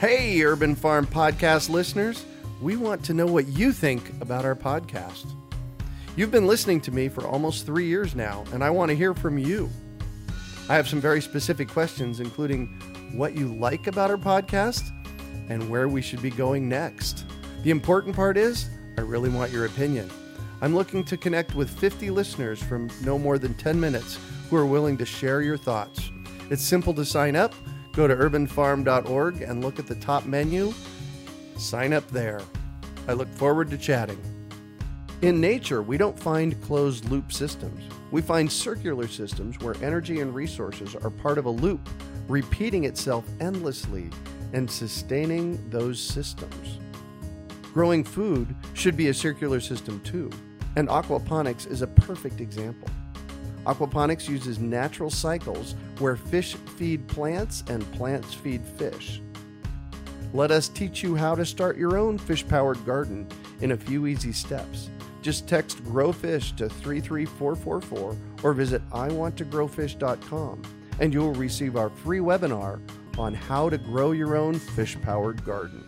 Hey, Urban Farm Podcast listeners, we want to know what you think about our podcast. You've been listening to me for almost three years now, and I want to hear from you. I have some very specific questions, including what you like about our podcast and where we should be going next. The important part is, I really want your opinion. I'm looking to connect with 50 listeners from no more than 10 minutes who are willing to share your thoughts. It's simple to sign up. Go to urbanfarm.org and look at the top menu. Sign up there. I look forward to chatting. In nature, we don't find closed loop systems. We find circular systems where energy and resources are part of a loop, repeating itself endlessly and sustaining those systems. Growing food should be a circular system too, and aquaponics is a perfect example. Aquaponics uses natural cycles where fish feed plants and plants feed fish. Let us teach you how to start your own fish powered garden in a few easy steps. Just text GrowFish to 33444 or visit iwanttogrowfish.com and you will receive our free webinar on how to grow your own fish powered garden.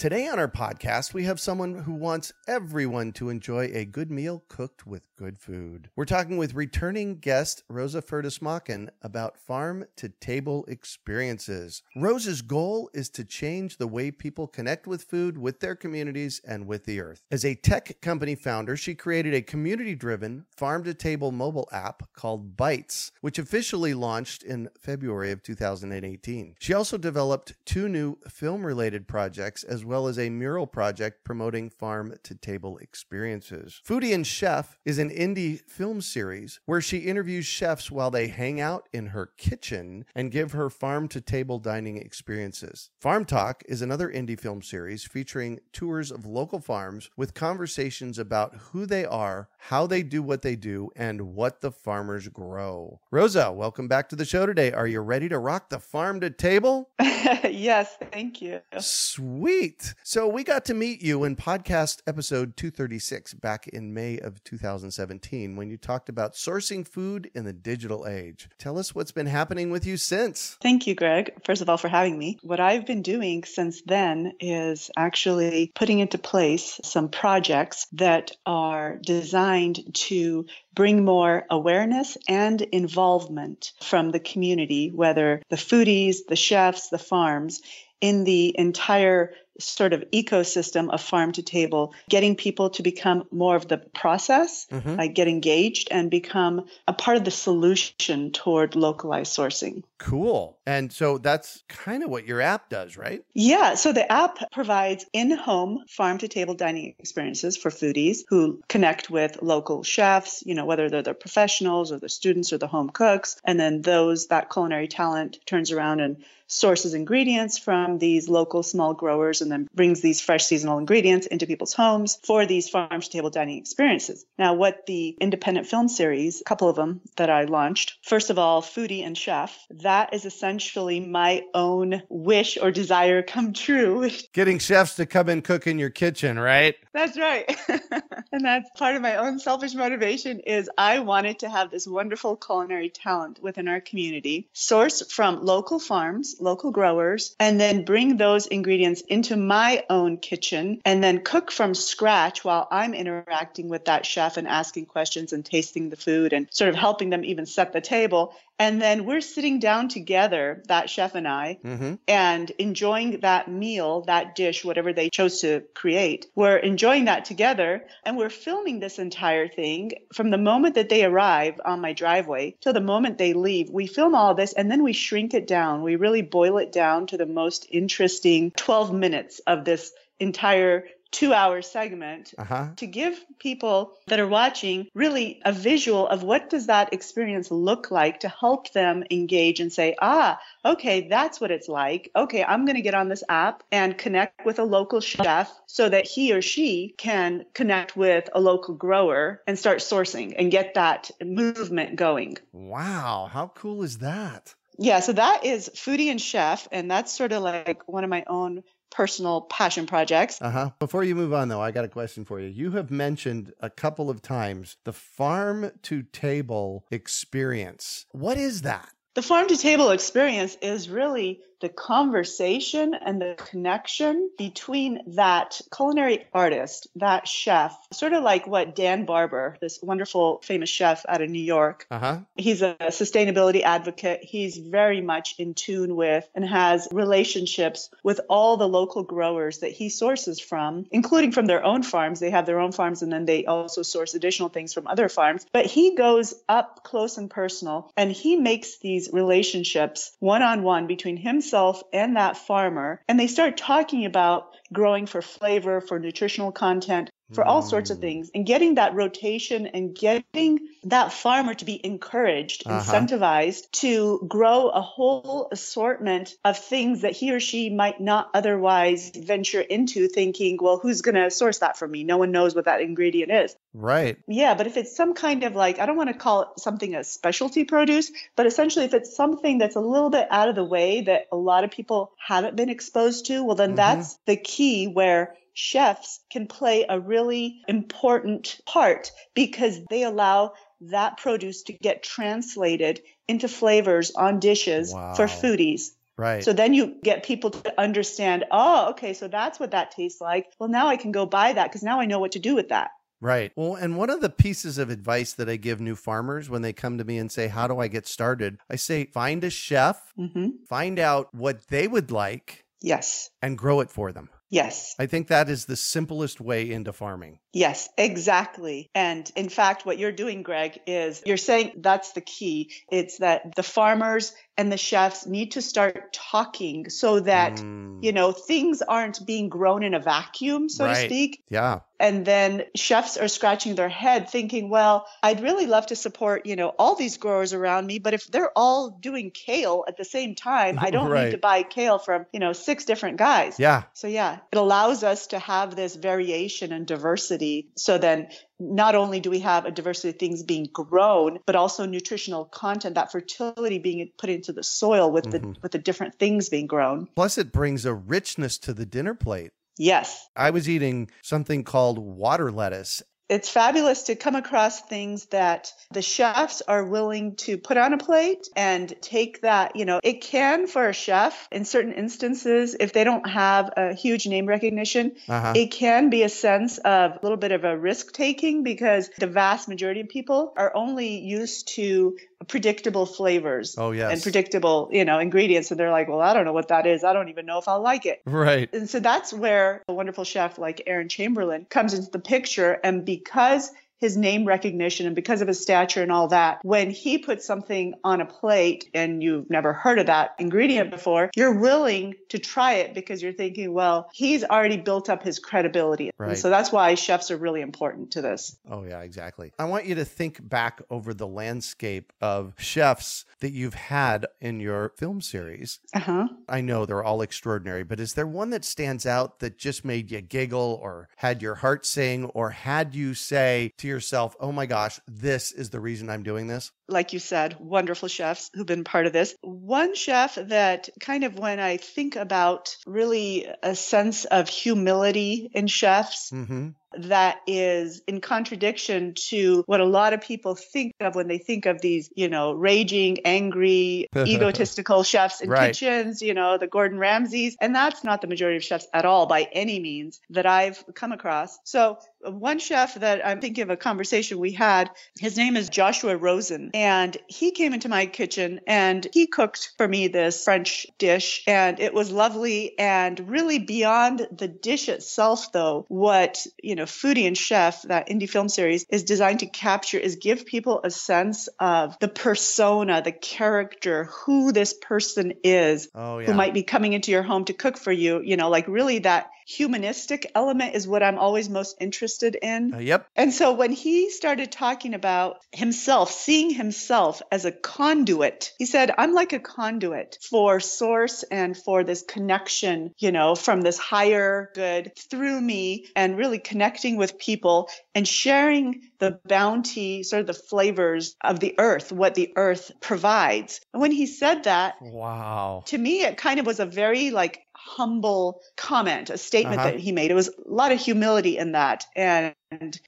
Today on our podcast, we have someone who wants everyone to enjoy a good meal cooked with good food. We're talking with returning guest Roza Furtis about farm to table experiences. Roza's goal is to change the way people connect with food, with their communities, and with the earth. As a tech company founder, she created a community driven farm to table mobile app called Bites, which officially launched in February of 2018. She also developed two new film related projects as as a mural project promoting farm to table experiences. Foodie and Chef is an indie film series where she interviews chefs while they hang out in her kitchen and give her farm to table dining experiences. Farm Talk is another indie film series featuring tours of local farms with conversations about who they are, how they do what they do, and what the farmers grow. Roza, welcome back to the show today. Are you ready to rock the farm to table? yes, thank you. Sweet. So we got to meet you in podcast episode 236 back in May of 2017 when you talked about sourcing food in the digital age. Tell us what's been happening with you since. Thank you, Greg, first of all, for having me. What I've been doing since then is actually putting into place some projects that are designed to bring more awareness and involvement from the community, whether the foodies, the chefs, the farms, in the entire sort of ecosystem of farm to table, getting people to become more of the process, mm-hmm. like get engaged and become a part of the solution toward localized sourcing. Cool. And so that's kind of what your app does, right? Yeah. So the app provides in home farm to table dining experiences for foodies who connect with local chefs, you know, whether they're the professionals or the students or the home cooks. And then those, that culinary talent turns around and sources ingredients from these local small growers and then brings these fresh seasonal ingredients into people's homes for these farm to table dining experiences. Now, what the independent film series, a couple of them that I launched, first of all, Foodie and Chef, that is essentially my own wish or desire come true. Getting chefs to come and cook in your kitchen, right? That's right. and that's part of my own selfish motivation is I wanted to have this wonderful culinary talent within our community, source from local farms, local growers, and then bring those ingredients into my own kitchen and then cook from scratch while I'm interacting with that chef and asking questions and tasting the food and sort of helping them even set the table And then we're sitting down together, that chef and I, Mm-hmm. and enjoying that meal, that dish, whatever they chose to create. We're enjoying that together and we're filming this entire thing from the moment that they arrive on my driveway till the moment they leave. We film all this and then we shrink it down. We really boil it down to the most interesting 12 minutes of this entire two hour segment Uh huh. to give people that are watching really a visual of what does that experience look like to help them engage and say ah okay that's what it's like okay i'm going to get on this app and connect with a local chef so that he or she can connect with a local grower and start sourcing and get that movement going Wow. How cool is that? yeah so that is foodie and chef and that's sort of like one of my own personal passion projects Uh huh. Before you move on, though, I got a question for you. You have mentioned a couple of times the farm to table experience. What is that? The farm to table experience is really the conversation and the connection between that culinary artist, that chef, sort of like what Dan Barber, this wonderful famous chef out of New York, Uh huh. he's a sustainability advocate. He's very much in tune with and has relationships with all the local growers that he sources from, including from their own farms. They have their own farms and then they also source additional things from other farms. But he goes up close and personal and he makes these relationships one on one between himself and that farmer. And they start talking about growing for flavor, for nutritional content, for all sorts of Mm. things and getting that rotation and getting that farmer to be encouraged, Uh-huh. incentivized to grow a whole assortment of things that he or she might not otherwise venture into thinking, well, who's going to source that for me? No one knows what that ingredient is. Right. Yeah, but if it's some kind of like, I don't want to call it something a specialty produce, but essentially if it's something that's a little bit out of the way that a lot of people haven't been exposed to, well, then Mhm. that's the key where chefs can play a really important part because they allow that produce to get translated into flavors on dishes Wow. for foodies. Right. So then you get people to understand, oh, okay, so that's what that tastes like. Well, now I can go buy that because now I know what to do with that. Right. Well, and one of the pieces of advice that I give new farmers when they come to me and say, How do I get started? I say, Find a chef, hmm find out what they would like, Yes. and grow it for them. Yes. I think that is the simplest way into farming. Yes, exactly. And in fact, what you're doing, Greg, is you're saying that's the key. It's that the farmers and the chefs need to start talking so that, Mm, you know, things aren't being grown in a vacuum, so to speak. yeah. And then chefs are scratching their head thinking, well, I'd really love to support, you know, all these growers around me, but if they're all doing kale at the same time, I don't Right. need to buy kale from, you know, six different guys. Yeah. So yeah, it allows us to have this variation and diversity. So then not only do we have a diversity of things being grown, but also nutritional content, that fertility being put into the soil with the Mhm. with the different things being grown. Plus, it brings a richness to the dinner plate. Yes. I was eating something called water lettuce. It's fabulous to come across things that the chefs are willing to put on a plate and take that, you know, it can for a chef in certain instances, if they don't have a huge name recognition, Uh-huh. it can be a sense of a little bit of a risk taking because the vast majority of people are only used to predictable flavors oh, yes. and predictable, you know, ingredients. And they're like, well, I don't know what that is. I don't even know if I'll like it. right. And so that's where a wonderful chef like Aaron Chamberlin comes into the picture. And because his name recognition and because of his stature and all that, when he puts something on a plate and you've never heard of that ingredient before, you're willing to try it because you're thinking, well, he's already built up his credibility. Right. And so that's why chefs are really important to this. Oh, yeah, exactly. I want you to think back over the landscape of chefs that you've had in your film series. Uh huh. I know they're all extraordinary, but is there one that stands out that just made you giggle or had your heart sing or had you say to yourself, oh my gosh, this is the reason I'm doing this? like you said, wonderful chefs who've been part of this. One chef that kind of when I think about really a sense of humility in chefs, Mm-hmm. that is in contradiction to what a lot of people think of when they think of these, you know, raging, angry, egotistical chefs in Right. kitchens, you know, the Gordon Ramsays. And that's not the majority of chefs at all by any means that I've come across. So one chef that I'm thinking of a conversation we had, his name is Joshua Rosen. And he came into my kitchen and he cooked for me this French dish. And it was lovely. And really beyond the dish itself, though, what, you know, Foodie and Chef, that indie film series, is designed to capture is give people a sense of the persona, the character, who this person is Oh yeah. who might be coming into your home to cook for you. You know, like really that humanistic element is what I'm always most interested in. Uh, yep. And so when he started talking about himself, seeing himself as a conduit, he said, I'm like a conduit for source and for this connection, you know, from this higher good through me and really connecting with people and sharing the bounty, sort of the flavors of the earth, what the earth provides. And when he said that, Wow. to me, it kind of was a very like humble comment, a statement Uh-huh. that he made. It was a lot of humility in that. And,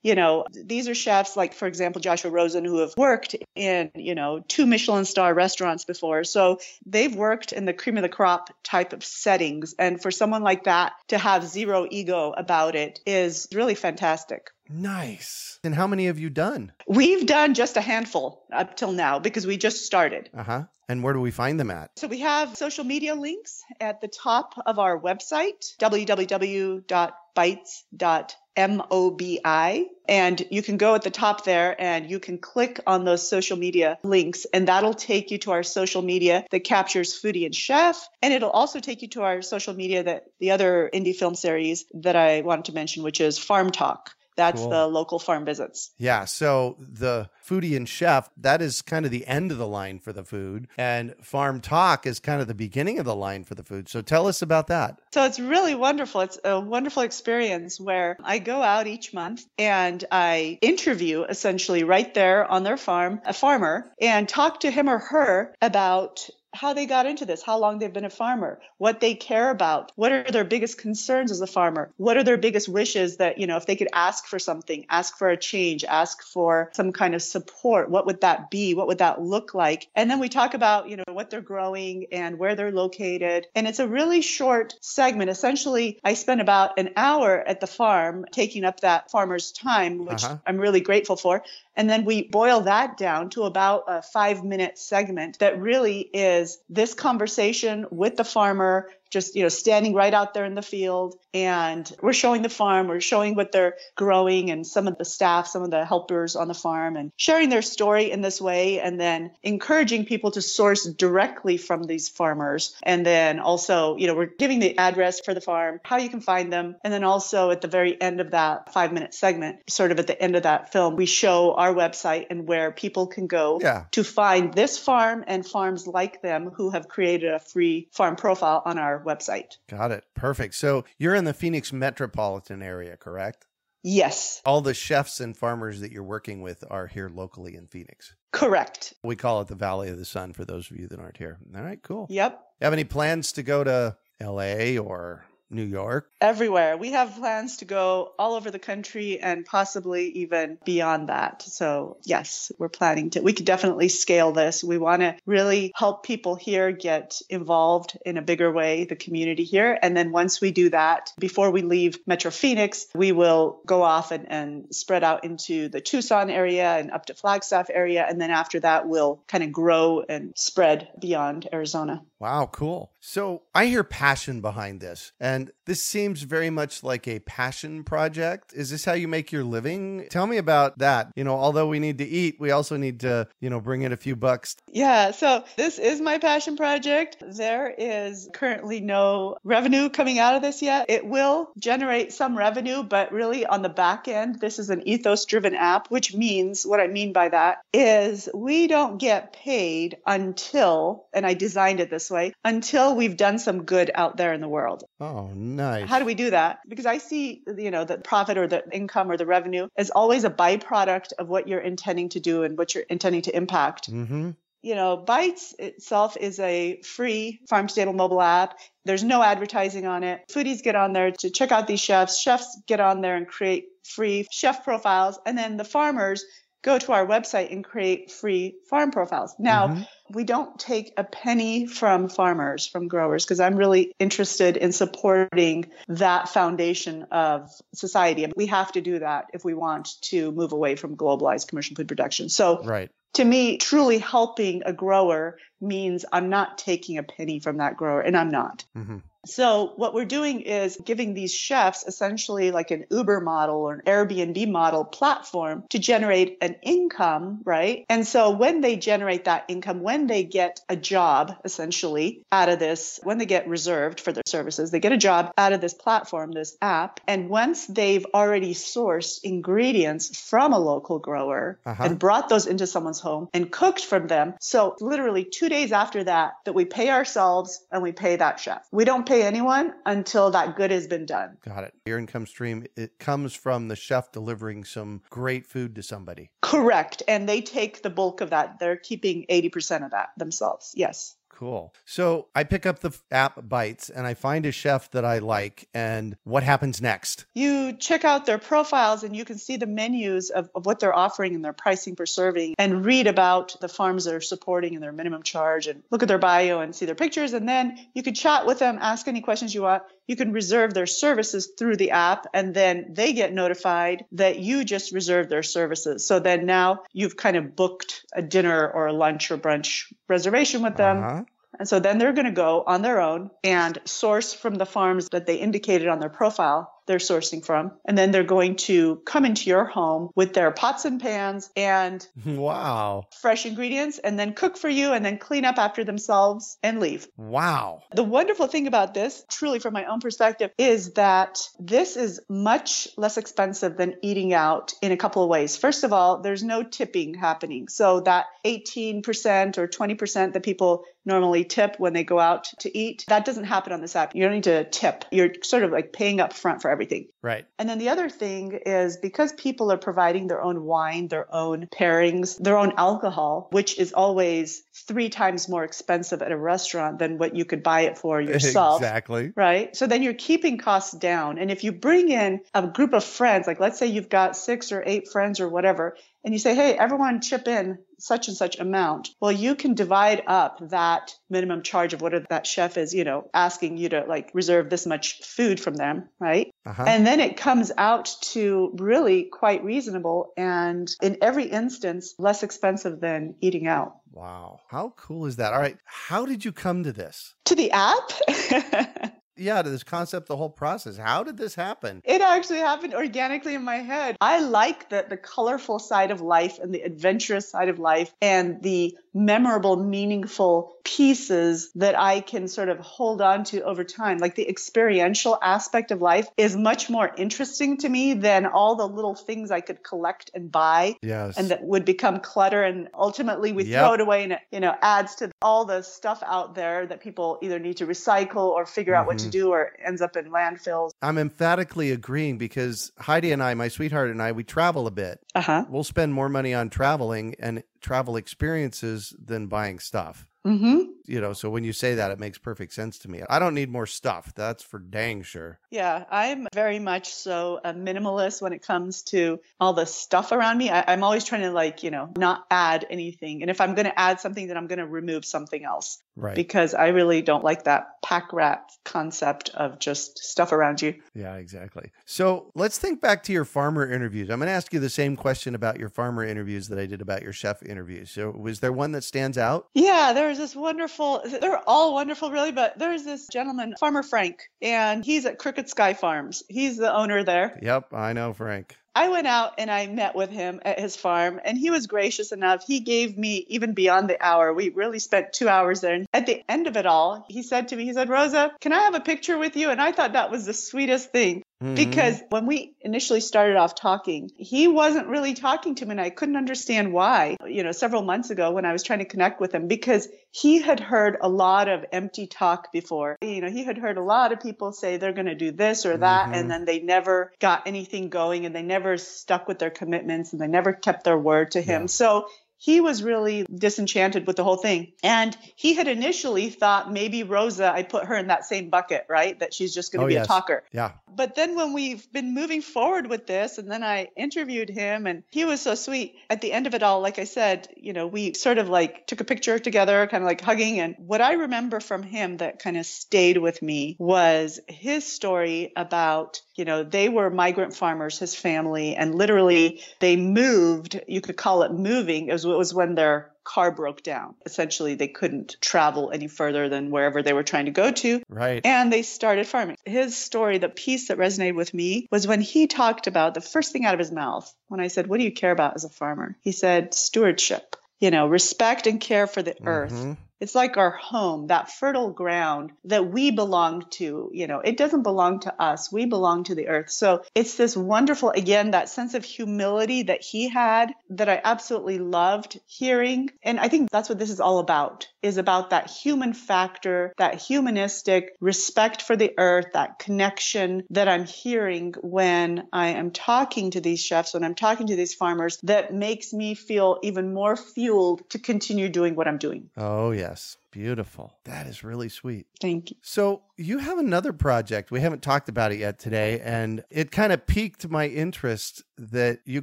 you know, these are chefs like, for example, Joshua Rosen, who have worked in, you know, two Michelin star restaurants before. So they've worked in the cream of the crop type of settings. And for someone like that to have zero ego about it is really fantastic. Nice. And how many have you done? We've done just a handful up till now because we just started. Uh huh. And where do we find them at? So we have social media links at the top of our website, www.bites.mobi. And you can go at the top there and you can click on those social media links, and that'll take you to our social media that captures Foodie and Chef. And it'll also take you to our social media that the other indie film series that I wanted to mention, which is Farm Talk. That's Cool. the local farm visits. Yeah. So the foodie and chef, that is kind of the end of the line for the food. And farm talk is kind of the beginning of the line for the food. So tell us about that. So it's really wonderful. It's a wonderful experience where I go out each month and I interview essentially right there on their farm a farmer and talk to him or her about how they got into this, how long they've been a farmer, what they care about, what are their biggest concerns as a farmer, what are their biggest wishes that, you know, if they could ask for something, ask for a change, ask for some kind of support, what would that be? What would that look like? And then we talk about, you know, what they're growing and where they're located. And it's a really short segment. Essentially, I spend about an hour at the farm taking up that farmer's time, which Uh-huh. I'm really grateful for. And then we boil that down to about a five minute segment that really is this conversation with the farmer, just, you know, standing right out there in the field. And we're showing the farm, we're showing what they're growing and some of the staff, some of the helpers on the farm and sharing their story in this way. And then encouraging people to source directly from these farmers. And then also, you know, we're giving the address for the farm, how you can find them. And then also at the very end of that five minute segment, sort of at the end of that film, we show our website and where people can go Yeah. to find this farm and farms like them who have created a free farm profile on our website. Got it. Perfect. So you're in the Phoenix metropolitan area, correct? Yes, All the chefs and farmers that you're working with are here locally in Phoenix. correct. We call it the Valley of the Sun for those of you that aren't here. All right, cool. Yep. Have any plans to go to LA or New York? Everywhere. We have plans to go all over the country and possibly even beyond that. So, yes, we're planning to. We could definitely scale this. We want to really help people here get involved in a bigger way, the community here. And then once we do that, before we leave Metro Phoenix, we will go off and, and spread out into the Tucson area and up to Flagstaff area. And then after that, we'll kind of grow and spread beyond Arizona. Wow, cool. So I hear passion behind this, and this seems very much like a passion project. Is this how you make your living? Tell me about that. You know, although we need to eat, we also need to, you know, bring in a few bucks. Yeah, so this is my passion project. There is currently no revenue coming out of this yet. It will generate some revenue, but really on the back end, this is an ethos driven app, which means what I mean by that is we don't get paid until, and I designed it this way, until we've done some good out there in the world. Oh, nice. How do we do that? Because I see, you know, the profit or the income or the revenue is always a byproduct of what you're intending to do and what you're intending to impact Mm-hmm. you know, Bites itself is a free farm to table mobile app. There's no advertising on it. Foodies get on there to check out these chefs. Chefs get on there and create free chef profiles. And then the farmers go to our website and create free farm profiles. Now, Mhm. We don't take a penny from farmers, from growers, because I'm really interested in supporting that foundation of society. And we have to do that if we want to move away from globalized commercial food production. So, right. To me, truly helping a grower means I'm not taking a penny from that grower, and I'm not. Mm-hmm. So, what we're doing is giving these chefs essentially like an Uber model or an Airbnb model platform to generate an income, right? And so, when they generate that income, when they get a job essentially out of this, when they get reserved for their services, they get a job out of this platform, this app. And once they've already sourced ingredients from a local grower Uh-huh. and brought those into someone's home and cooked from them. So, literally two days after that, that we pay ourselves and we pay that chef. We don't pay anyone until that good has been done. Got it. Your income stream, it comes from the chef delivering some great food to somebody. Correct. And they take the bulk of that. They're keeping 80% of that themselves. Yes. Cool. So I pick up the app Bites and I find a chef that I like. And what happens next? You check out their profiles and you can see the menus of, of what they're offering and their pricing per serving and read about the farms they're supporting and their minimum charge and look at their bio and see their pictures. And then you can chat with them, ask any questions you want. You can reserve their services through the app and then they get notified that you just reserved their services. So then now you've kind of booked a dinner or a lunch or brunch reservation with them. Uh-huh. And so then they're going to go on their own and source from the farms that they indicated on their profile they're sourcing from. And then they're going to come into your home with their pots and pans and Wow. fresh ingredients and then cook for you and then clean up after themselves and leave. Wow. The wonderful thing about this, truly from my own perspective, is that this is much less expensive than eating out in a couple of ways. First of all, there's no tipping happening. So that 18% or 20% that people normally tip when they go out to eat, that doesn't happen on this app. You don't need to tip. You're sort of like paying up front for everything. Right. And then the other thing is because people are providing their own wine, their own pairings, their own alcohol, which is always three times more expensive at a restaurant than what you could buy it for yourself. Exactly. Right. So then you're keeping costs down. And if you bring in a group of friends, like let's say you've got six or eight friends or whatever, and you say, hey, everyone chip in such and such amount. Well, you can divide up that minimum charge of whatever that chef is, you know, asking you to like reserve this much food from them, right? Uh-huh. And then it comes out to really quite reasonable and in every instance less expensive than eating out. wow. How cool is that? All right. How did you come to this? To the app? Yeah, to this concept, the whole process. How did this happen? It actually happened organically in my head. I like the, the colorful side of life and the adventurous side of life and the memorable, meaningful pieces that I can sort of hold on to over time. Like the experiential aspect of life is much more interesting to me than all the little things I could collect and buy Yes. and that would become clutter and ultimately we Yep. throw it away and it you know adds to all the stuff out there that people either need to recycle or figure out what to Mhm. do or ends up in landfills I'm emphatically agreeing because Heidi and I, my sweetheart and I, we travel a bit. uh-huh We'll spend more money on traveling and travel experiences than buying stuff. Mm-hmm You know, so when you say that, it makes perfect sense to me. I don't need more stuff. That's for dang sure. yeah i'm very much so a minimalist when it comes to all the stuff around me I, i'm always trying to like you know not add anything and if i'm going to add something then i'm going to remove something else Right. because i really don't like that pack rat concept of just stuff around you yeah, exactly. So let's think back to your farmer interviews. I'm going to ask you the same question about your farmer interviews that I did about your chef interviews. So was there one that stands out? Yeah, there was this wonderful, they're all wonderful, really, but there's this gentleman, Farmer Frank, and he's at Crooked Sky Farms. He's the owner there. Yep, I know, Frank. I went out and I met with him at his farm, and he was gracious enough. He gave me even beyond the hour. We really spent two hours there. And at the end of it all, he said to me, he said, Roza, can I have a picture with you? And I thought that was the sweetest thing Mhm. because when we initially started off talking, he wasn't really talking to me, and I couldn't understand why. You know, several months ago when I was trying to connect with him, because he had heard a lot of empty talk before. You know, he had heard a lot of people say they're going to do this or that, Mhm. and then they never got anything going, and they never stuck with their commitments, and they never kept their word to him. Yeah. So he was really disenchanted with the whole thing. And he had initially thought maybe Roza, I put her in that same bucket, right? That she's just going to Oh, be yes. a talker. Yeah. But then when we've been moving forward with this, and then I interviewed him, and he was so sweet. At the end of it all, like I said, you know, we sort of like took a picture together, kind of like hugging. And what I remember from him that kind of stayed with me was his story about, you know, they were migrant farmers, his family, and literally they moved. You could call it moving. It was, it was when their car broke down. Essentially, they couldn't travel any further than wherever they were trying to go to Right. and they started farming. His story, the piece that resonated with me was when he talked about the first thing out of his mouth when I said, What do you care about as a farmer? He said, Stewardship, you know, respect and care for the earth. Mm-hmm. It's like our home, that fertile ground that we belong to. You know, it doesn't belong to us. We belong to the earth. So it's this wonderful, again, that sense of humility that he had that I absolutely loved hearing. And I think that's what this is all about, is about that human factor, that humanistic respect for the earth, that connection that I'm hearing when I am talking to these chefs, when I'm talking to these farmers, that makes me feel even more fueled to continue doing what I'm doing. Oh, yes. Beautiful. That is really sweet. Thank you. So, you have another project. We haven't talked about it yet today, and it kind of piqued my interest that you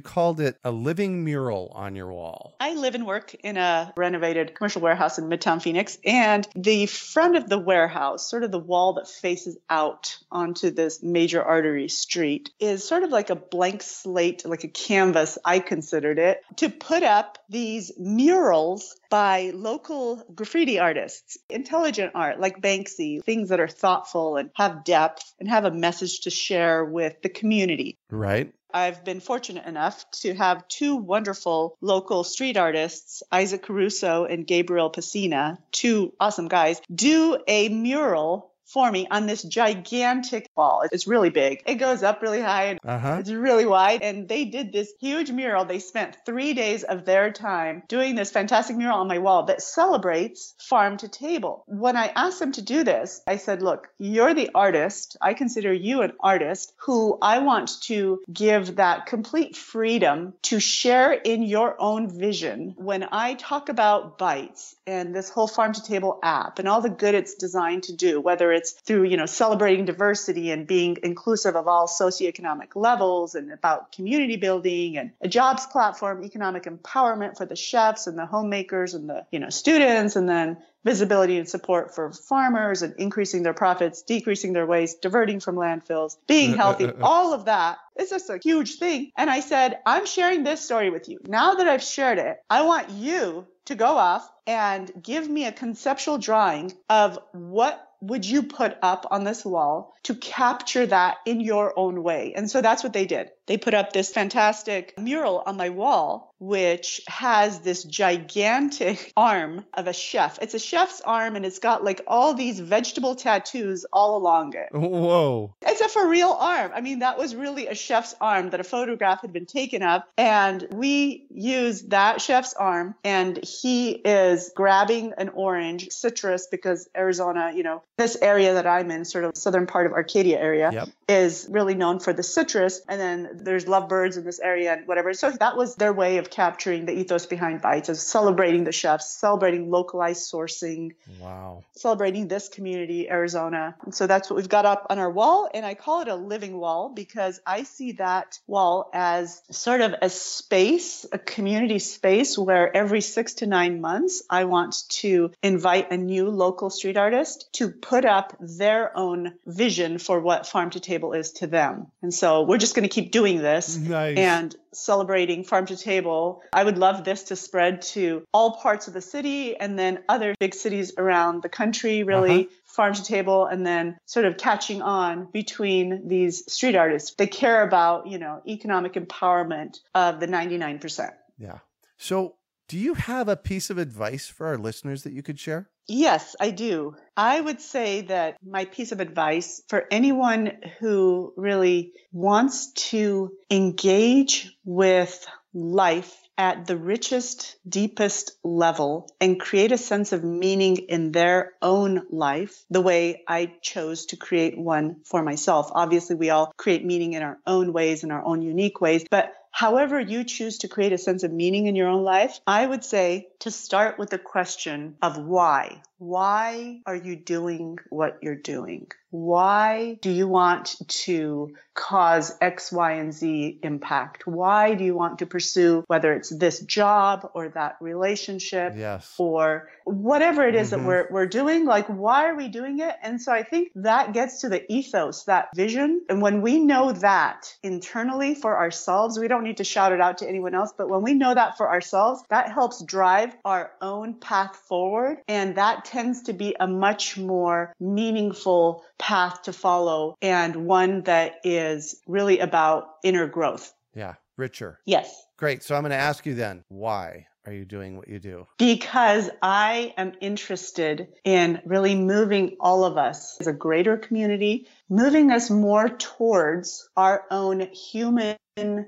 called it a living mural on your wall. I live and work in a renovated commercial warehouse in Midtown Phoenix, and the front of the warehouse, sort of the wall that faces out onto this major artery street, is sort of like a blank slate, like a canvas, I considered it, to put up these murals by local graffiti artists, intelligent art like Banksy, things that are thoughtful and have depth and have a message to share with the community. Right. I've been fortunate enough to have two wonderful local street artists, Isaac Caruso and Gabriel Pacina, two awesome guys, do a mural for me on this gigantic wall. It's really big. It goes up really high and Uh huh. it's really wide. And they did this huge mural. They spent three days of their time doing this fantastic mural on my wall that celebrates farm to table. When I asked them to do this, I said, look, you're the artist. I consider you an artist who I want to give that complete freedom to share in your own vision. When I talk about bites and this whole farm to table app and all the good it's designed to do, whether it's through, you know, celebrating diversity and being inclusive of all socioeconomic levels and about community building and a jobs platform, economic empowerment for the chefs and the homemakers and the, you know, students and then visibility and support for farmers and increasing their profits, decreasing their waste, diverting from landfills, being uh, uh, healthy, uh, all of that. It's just a huge thing. And I said, I'm sharing this story with you. Now that I've shared it, I want you to go off and give me a conceptual drawing of what would you put up on this wall to capture that in your own way? And so that's what they did. They put up this fantastic mural on my wall, which has this gigantic arm of a chef. It's a chef's arm and it's got like all these vegetable tattoos all along it. Whoa. It's a for real arm. I mean, that was really a chef's arm that a photograph had been taken of. And we used that chef's arm, and he is grabbing an orange citrus because Arizona, you know, this area that I'm in, sort of southern part of Arcadia area, Yep. is really known for the citrus. And then there's lovebirds in this area and whatever. So that was their way of capturing the ethos behind bites, of celebrating the chefs, celebrating localized sourcing, Wow. celebrating this community, Arizona. And so that's what we've got up on our wall. And I call it a living wall because I see that wall as sort of a space, a community space where every six to nine months, I want to invite a new local street artist to put up their own vision for what farm to table is to them. And so we're just going to keep doing this Nice. and celebrating farm to table. I would love this to spread to all parts of the city and then other big cities around the country, really. Uh-huh. Farm to table, and then sort of catching on between these street artists. They care about, you know, economic empowerment of the 99%. yeah. So, do you have a piece of advice for our listeners that you could share? Yes, I do. I would say that my piece of advice for anyone who really wants to engage with life at the richest, deepest level and create a sense of meaning in their own life, the way I chose to create one for myself. Obviously, we all create meaning in our own ways, in our own unique ways, but however you choose to create a sense of meaning in your own life, I would say to start with the question of why. Why are you doing what you're doing? Why do you want to cause X, Y, and Z impact? Why do you want to pursue whether it's this job or that relationship yes. or whatever it is mm-hmm. that we're, we're doing? Like, why are we doing it? And so I think that gets to the ethos, that vision. And when we know that internally for ourselves, we don't need to shout it out to anyone else, but when we know that for ourselves, that helps drive our own path forward. And that tends to be a much more meaningful path to follow and one that is really about inner growth. Yeah, richer. Yes. Great. So I'm going to ask you then, why? are you doing what you do? Because I am interested in really moving all of us as a greater community, moving us more towards our own human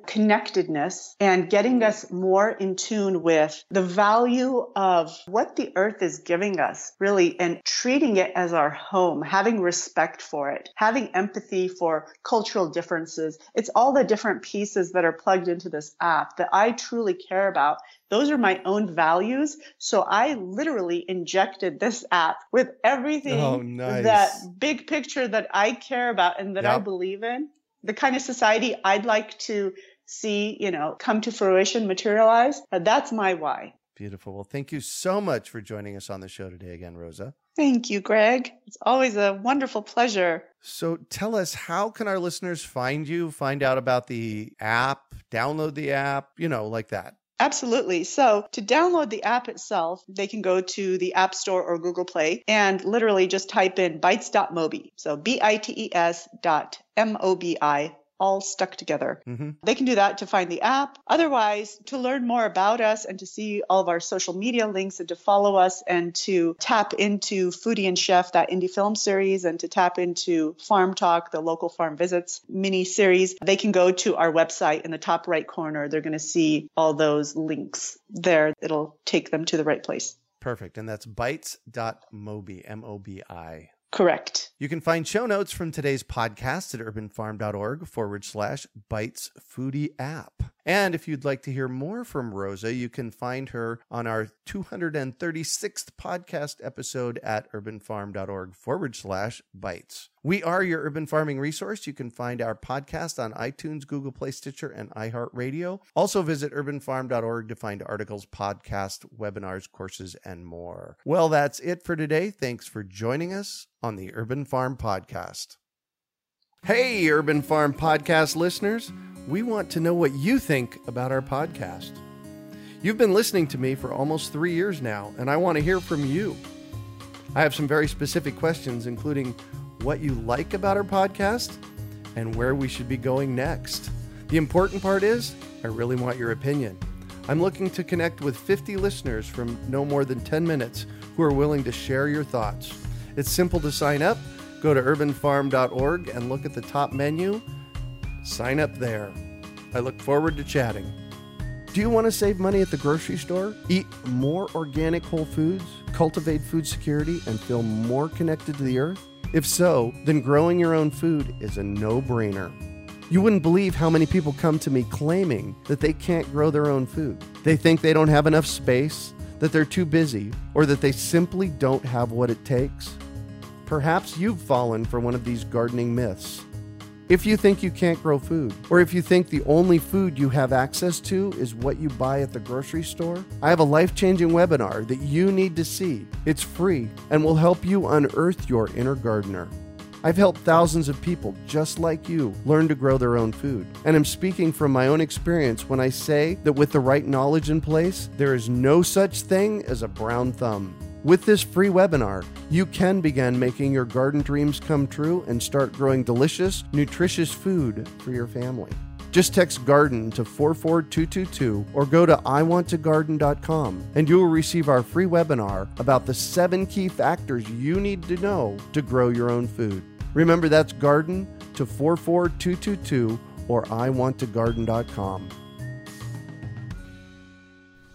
connectedness and getting us more in tune with the value of what the earth is giving us, really, and treating it as our home, having respect for it, having empathy for cultural differences. It's all the different pieces that are plugged into this app that I truly care about. Those are my own values. So I literally injected this app with everything oh, nice. that big picture that I care about and that yep. I believe in the kind of society I'd like to see, you know, come to fruition, materialize. Uh, that's my why. Beautiful. Well, thank you so much for joining us on the show today again, Roza. Thank you, Greg. It's always a wonderful pleasure. So tell us, how can our listeners find you, find out about the app, download the app, you know, like that? Absolutely. So to download the app itself, they can go to the App Store or Google Play and literally just type in bites.mobi. So B I T E S dot M O B I all stuck together. Mm-hmm. They can do that to find the app. Otherwise, to learn more about us and to see all of our social media links and to follow us and to tap into Foodie and Chef, that indie film series, and to tap into Farm Talk, the local farm visits mini series, they can go to our website in the top right corner. They're going to see all those links there. It'll take them to the right place. Perfect. And that's bites.mobi, M O B I. Correct. You can find show notes from today's podcast at urbanfarm.org forward slash bites foodie app. And if you'd like to hear more from Roza, you can find her on our 236th podcast episode at urbanfarm.org forward slash bites. We are your urban farming resource. You can find our podcast on iTunes, Google Play, Stitcher, and iHeartRadio. Also visit urbanfarm.org to find articles, podcasts, webinars, courses, and more. Well, that's it for today. Thanks for joining us on the Urban Farm Podcast. Hey, Urban Farm Podcast listeners. We want to know what you think about our podcast. You've been listening to me for almost three years now, and I want to hear from you. I have some very specific questions, including what you like about our podcast and where we should be going next. The important part is, I really want your opinion. I'm looking to connect with 50 listeners from no more than 10 minutes who are willing to share your thoughts. It's simple to sign up Go to urbanfarm.org and look at the top menu. Sign up there. I look forward to chatting. Do you want to save money at the grocery store? Eat more organic whole foods, cultivate food security, and feel more connected to the earth? If so, then growing your own food is a no brainer. You wouldn't believe how many people come to me claiming that they can't grow their own food. They think they don't have enough space, that they're too busy, or that they simply don't have what it takes. Perhaps you've fallen for one of these gardening myths. If you think you can't grow food, or if you think the only food you have access to is what you buy at the grocery store, I have a life changing webinar that you need to see. It's free and will help you unearth your inner gardener. I've helped thousands of people just like you learn to grow their own food. And I'm speaking from my own experience when I say that with the right knowledge in place, there is no such thing as a brown thumb. With this free webinar, you can begin making your garden dreams come true and start growing delicious, nutritious food for your family. Just text garden to 44222 or go to iwanttogarden.com and you will receive our free webinar about the seven key factors you need to know to grow your own food. Remember that's garden to 44222 or iwanttogarden.com.